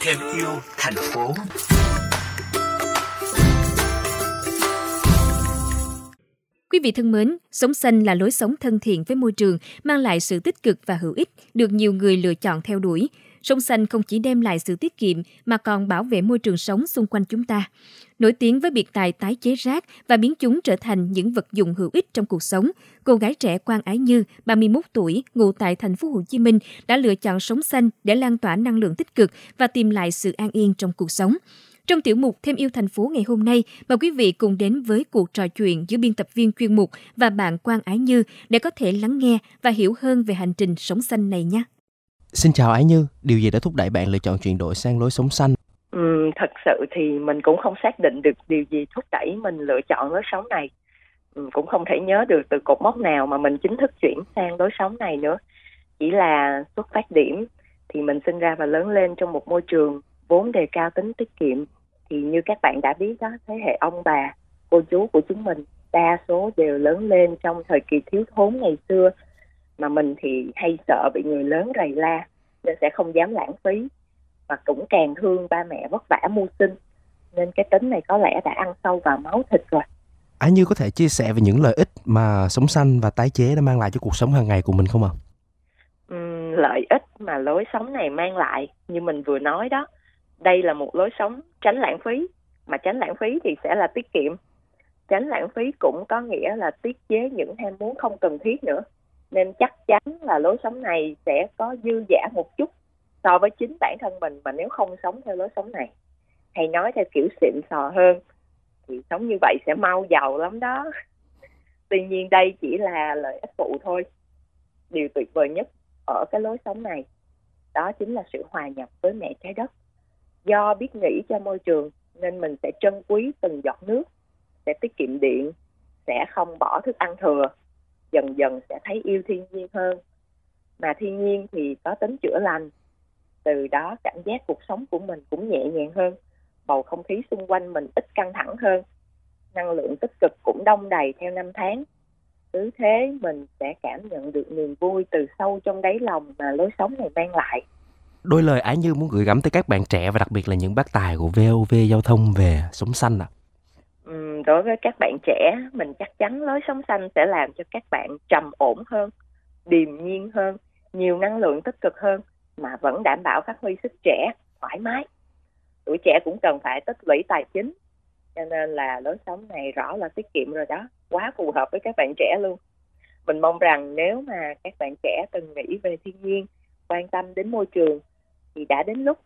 thêm yêu thành phố Quý vị thân mến, sống xanh là lối sống thân thiện với môi trường, mang lại sự tích cực và hữu ích, được nhiều người lựa chọn theo đuổi. Sống xanh không chỉ đem lại sự tiết kiệm mà còn bảo vệ môi trường sống xung quanh chúng ta. Nổi tiếng với biệt tài tái chế rác và biến chúng trở thành những vật dụng hữu ích trong cuộc sống, cô gái trẻ Quang Ái Như, 31 tuổi, ngụ tại thành phố Hồ Chí Minh đã lựa chọn sống xanh để lan tỏa năng lượng tích cực và tìm lại sự an yên trong cuộc sống. Trong tiểu mục Thêm yêu thành phố ngày hôm nay, mời quý vị cùng đến với cuộc trò chuyện giữa biên tập viên chuyên mục và bạn Quang Ái Như để có thể lắng nghe và hiểu hơn về hành trình sống xanh này nhé. Xin chào Ái Như, điều gì đã thúc đẩy bạn lựa chọn chuyển đổi sang lối sống xanh? Ừ, thật sự thì mình cũng không xác định được điều gì thúc đẩy mình lựa chọn lối sống này. Ừ, cũng không thể nhớ được từ cột mốc nào mà mình chính thức chuyển sang lối sống này nữa. Chỉ là xuất phát điểm thì mình sinh ra và lớn lên trong một môi trường vốn đề cao tính tiết kiệm. Thì như các bạn đã biết đó, thế hệ ông bà, cô chú của chúng mình đa số đều lớn lên trong thời kỳ thiếu thốn ngày xưa mà mình thì hay sợ bị người lớn rầy la nên sẽ không dám lãng phí và cũng càng thương ba mẹ vất vả mưu sinh nên cái tính này có lẽ đã ăn sâu vào máu thịt rồi Ái Như có thể chia sẻ về những lợi ích mà sống xanh và tái chế đã mang lại cho cuộc sống hàng ngày của mình không ạ? À? lợi ích mà lối sống này mang lại như mình vừa nói đó đây là một lối sống tránh lãng phí mà tránh lãng phí thì sẽ là tiết kiệm tránh lãng phí cũng có nghĩa là tiết chế những ham muốn không cần thiết nữa nên chắc chắn là lối sống này sẽ có dư giả một chút so với chính bản thân mình mà nếu không sống theo lối sống này. Hay nói theo kiểu xịn sò hơn, thì sống như vậy sẽ mau giàu lắm đó. Tuy nhiên đây chỉ là lợi ích phụ thôi. Điều tuyệt vời nhất ở cái lối sống này, đó chính là sự hòa nhập với mẹ trái đất. Do biết nghĩ cho môi trường, nên mình sẽ trân quý từng giọt nước, sẽ tiết kiệm điện, sẽ không bỏ thức ăn thừa dần dần sẽ thấy yêu thiên nhiên hơn. Mà thiên nhiên thì có tính chữa lành. Từ đó, cảm giác cuộc sống của mình cũng nhẹ nhàng hơn. Bầu không khí xung quanh mình ít căng thẳng hơn. Năng lượng tích cực cũng đông đầy theo năm tháng. Cứ thế mình sẽ cảm nhận được niềm vui từ sâu trong đáy lòng mà lối sống này mang lại. Đôi lời ái như muốn gửi gắm tới các bạn trẻ và đặc biệt là những bác tài của VOV giao thông về sống xanh ạ. à? Đối với các bạn trẻ, mình chắc chắn lối sống xanh sẽ làm cho các bạn trầm ổn hơn, điềm nhiên hơn, nhiều năng lượng tích cực hơn, mà vẫn đảm bảo phát huy sức trẻ, thoải mái. Tuổi trẻ cũng cần phải tích lũy tài chính, cho nên là lối sống này rõ là tiết kiệm rồi đó, quá phù hợp với các bạn trẻ luôn. Mình mong rằng nếu mà các bạn trẻ từng nghĩ về thiên nhiên, quan tâm đến môi trường thì đã đến lúc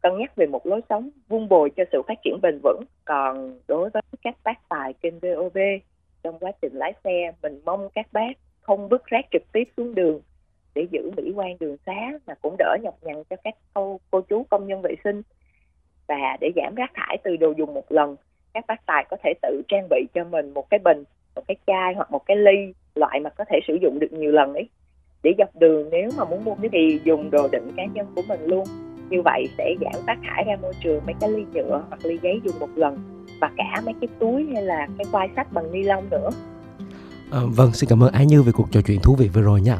cân nhắc về một lối sống vun bồi cho sự phát triển bền vững. Còn đối với các bác tài kênh VOV trong quá trình lái xe mình mong các bác không vứt rác trực tiếp xuống đường để giữ mỹ quan đường xá mà cũng đỡ nhọc nhằn cho các cô, cô chú công nhân vệ sinh. Và để giảm rác thải từ đồ dùng một lần các bác tài có thể tự trang bị cho mình một cái bình một cái chai hoặc một cái ly loại mà có thể sử dụng được nhiều lần ấy. Để dọc đường nếu mà muốn mua cái thì dùng đồ đựng cá nhân của mình luôn như vậy sẽ giảm phát thải ra môi trường mấy cái ly nhựa hoặc ly giấy dùng một lần và cả mấy cái túi hay là cái quai sách bằng ni lông nữa. À, vâng xin cảm ơn Ái Như về cuộc trò chuyện thú vị vừa rồi nha.